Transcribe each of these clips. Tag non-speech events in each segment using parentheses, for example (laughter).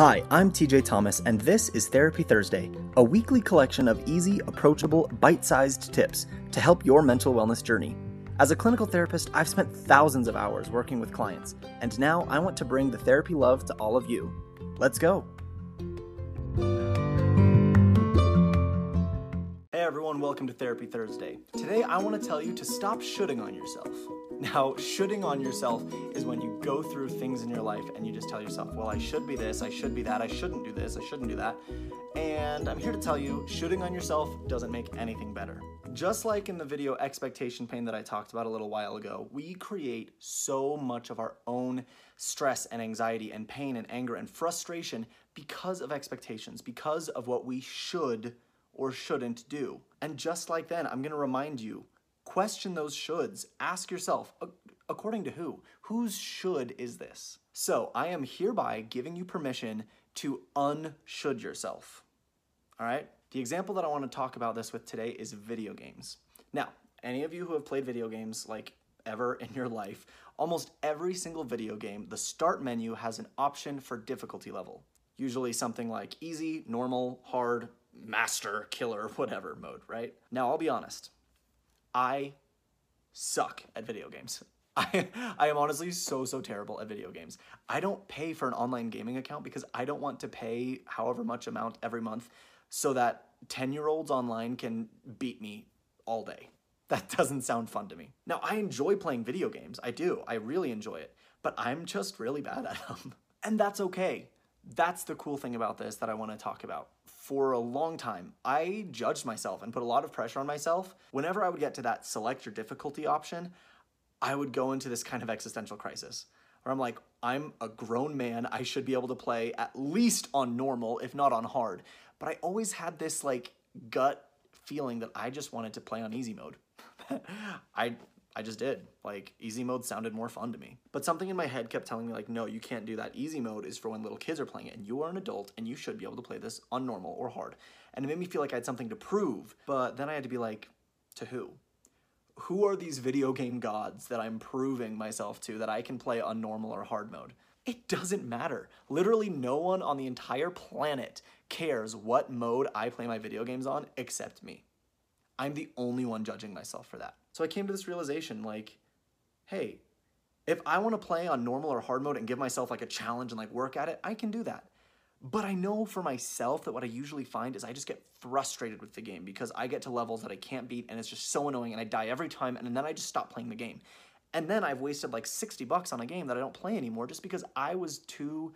Hi, I'm TJ Thomas, and this is Therapy Thursday, a weekly collection of easy, approachable, bite sized tips to help your mental wellness journey. As a clinical therapist, I've spent thousands of hours working with clients, and now I want to bring the therapy love to all of you. Let's go. Everyone, welcome to Therapy Thursday. Today I want to tell you to stop shoulding on yourself. (laughs) Now, shoulding on yourself is when you go through things in your life and you just tell yourself, well, I should be this, I should be that, I shouldn't do this, I shouldn't do that. And I'm here to tell you, shoulding on yourself doesn't make anything better. Just like in the video Expectation Pain that I talked about a little while ago, we create so much of our own stress and anxiety and pain and anger and frustration because of expectations, because of what we should or shouldn't do. And just like then, I'm gonna remind you Question those shoulds. Ask yourself, according to who? Whose should is this? So I am hereby giving you permission to unshould yourself. All right? The example that I want to talk about this with today is video games. Now, any of you who have played video games like ever (laughs) in your life, almost every single video game, the start menu has an option for difficulty level. Usually something like easy, normal, hard, master, killer, (laughs) whatever mode, right? Now, I'll be honest. I suck at video games. (laughs) I, I am honestly so, so terrible at video games. I don't pay for an online gaming account because I don't want to pay however much amount every month so that 10 year olds online can beat me all day. (laughs) That doesn't sound fun to me. Now, I enjoy playing video games. I do. I really enjoy it. But I'm just really bad at them. And that's okay. That's the cool thing about this that I want to talk about for a long time, I judged myself and put a lot of pressure on myself. Whenever I would get to that select your difficulty option, I would go into this kind of existential crisis where I'm like, I'm a grown man. I should be able to play at least on normal, if not on hard. But I always had this like gut feeling that I just wanted to play on easy mode. (laughs) I I just did. Like easy mode sounded more fun to me. But something in my head kept telling me like, no, you can't do that. Easy mode is for when little kids are playing it and you are an adult and you should be able to play this on normal or hard. And it made me feel like I had something to prove. But then I had to be like, to who? Who are these video game gods that I'm proving myself to that I can play on normal or hard mode? It doesn't matter. Literally no one on the entire planet cares what mode I play my video games on except me. I'm the only one judging myself for that. So I came to this realization like, hey, if I want to play on normal or hard mode and give myself like a challenge and like work at it, I can do that. But I know for myself that what I usually find is I just get frustrated with the game because I get to levels that I can't beat and it's just so annoying and I die every time and then I just stop playing the game. And then I've wasted like 60 bucks on a game that I don't play anymore just because I was too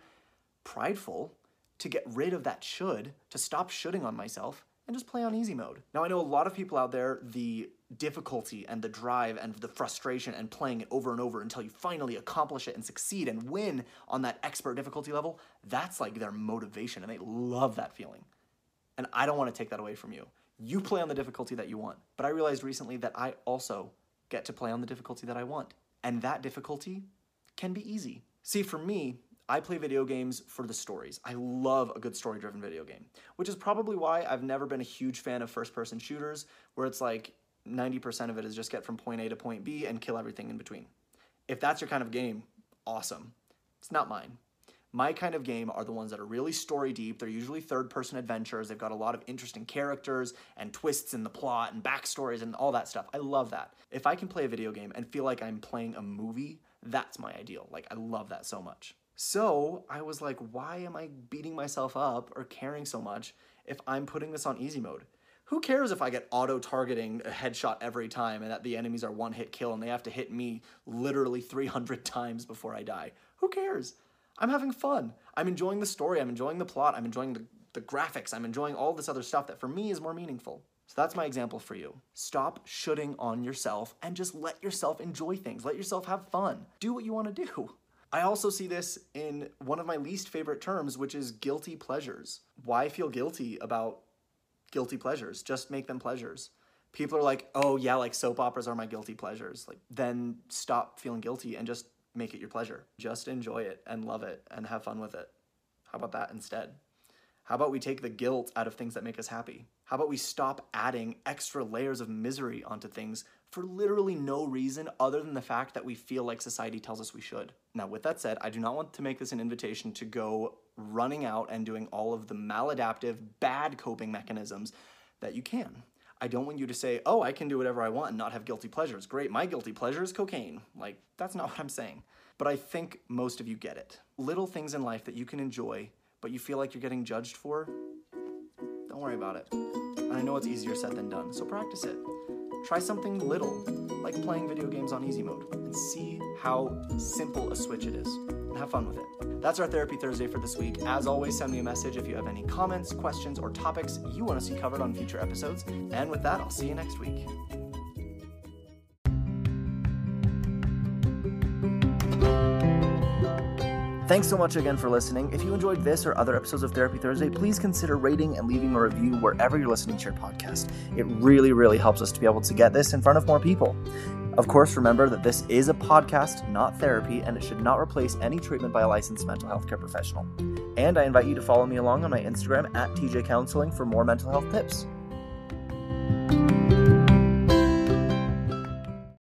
prideful to get rid of that should, to stop shoulding on myself and just play on easy mode. Now, I know a lot of people out there, the difficulty and the drive and the frustration and playing it over and over until you finally accomplish it and succeed and win on that expert difficulty level, that's like their motivation and they love that feeling. And I don't want to take that away from you. You play on the difficulty that you want. But I realized recently that I also get to play on the difficulty that I want. And that difficulty can be easy. See, for me, I play video games for the stories. I love a good story driven video game, which is probably why I've never been a huge fan of first person shooters, where it's like 90% of it is just get from point A to point B and kill everything in between. If that's your kind of game, awesome. It's not mine. My kind of game are the ones that are really story deep. They're usually third person adventures. They've got a lot of interesting characters and twists in the plot and backstories and all that stuff. I love that. If I can play a video game and feel like I'm playing a movie, that's my ideal. Like, I love that so much. So I was like, why am I beating myself up or caring so much if I'm putting this on easy mode? Who cares if I get auto targeting a headshot every time and that the enemies are one hit kill and they have to hit me literally 300 (laughs) times before I die? Who cares? I'm having fun. I'm enjoying the story. I'm enjoying the plot. I'm enjoying the, the graphics. I'm enjoying all this other stuff that for me is more meaningful. So that's my example for you. Stop shoulding on yourself and just let yourself enjoy things. Let yourself have fun. Do what you want to do. I also see this in one of my least favorite terms, which is guilty pleasures. Why feel guilty about guilty pleasures? Just make them pleasures. People are like, oh, yeah, like soap operas are my guilty pleasures. Like, then stop feeling guilty and just make it your pleasure. Just enjoy it and love it and have fun with it. How about that instead? How about we take the guilt out of things that make us happy? How about we stop adding extra layers of misery onto things for literally no reason other than the fact that we feel like society tells us we should. Now, with that said, I do not want to make this an invitation to go running out and doing all of the maladaptive, bad coping mechanisms that you can. I don't want you to say, oh, I can do whatever I want and not have guilty pleasures. Great, my guilty pleasure is cocaine. Like, that's not (laughs) what I'm saying. But I think most of you get it. Little things in life that you can enjoy, but you feel like you're getting judged for, don't worry about it. And I know it's easier said than done, so practice it. Try something little, like playing video games on easy mode, and see how simple a switch it is. And have fun with it. That's our Therapy Thursday for this week. As always, send me a message if you have any comments, questions, or topics you want to see covered on future episodes. And with that, I'll see you next week. Thanks so much again for listening. If you enjoyed this or other episodes of Therapy Thursday, please consider rating and leaving a review wherever you're listening to your podcast. It really, really helps us to be able to get this in front of more people. Of course, remember that this is a podcast, not therapy, and it should not replace any treatment by a licensed mental health care professional. And I invite you to follow me along on my Instagram at TJ Counseling for more mental health tips.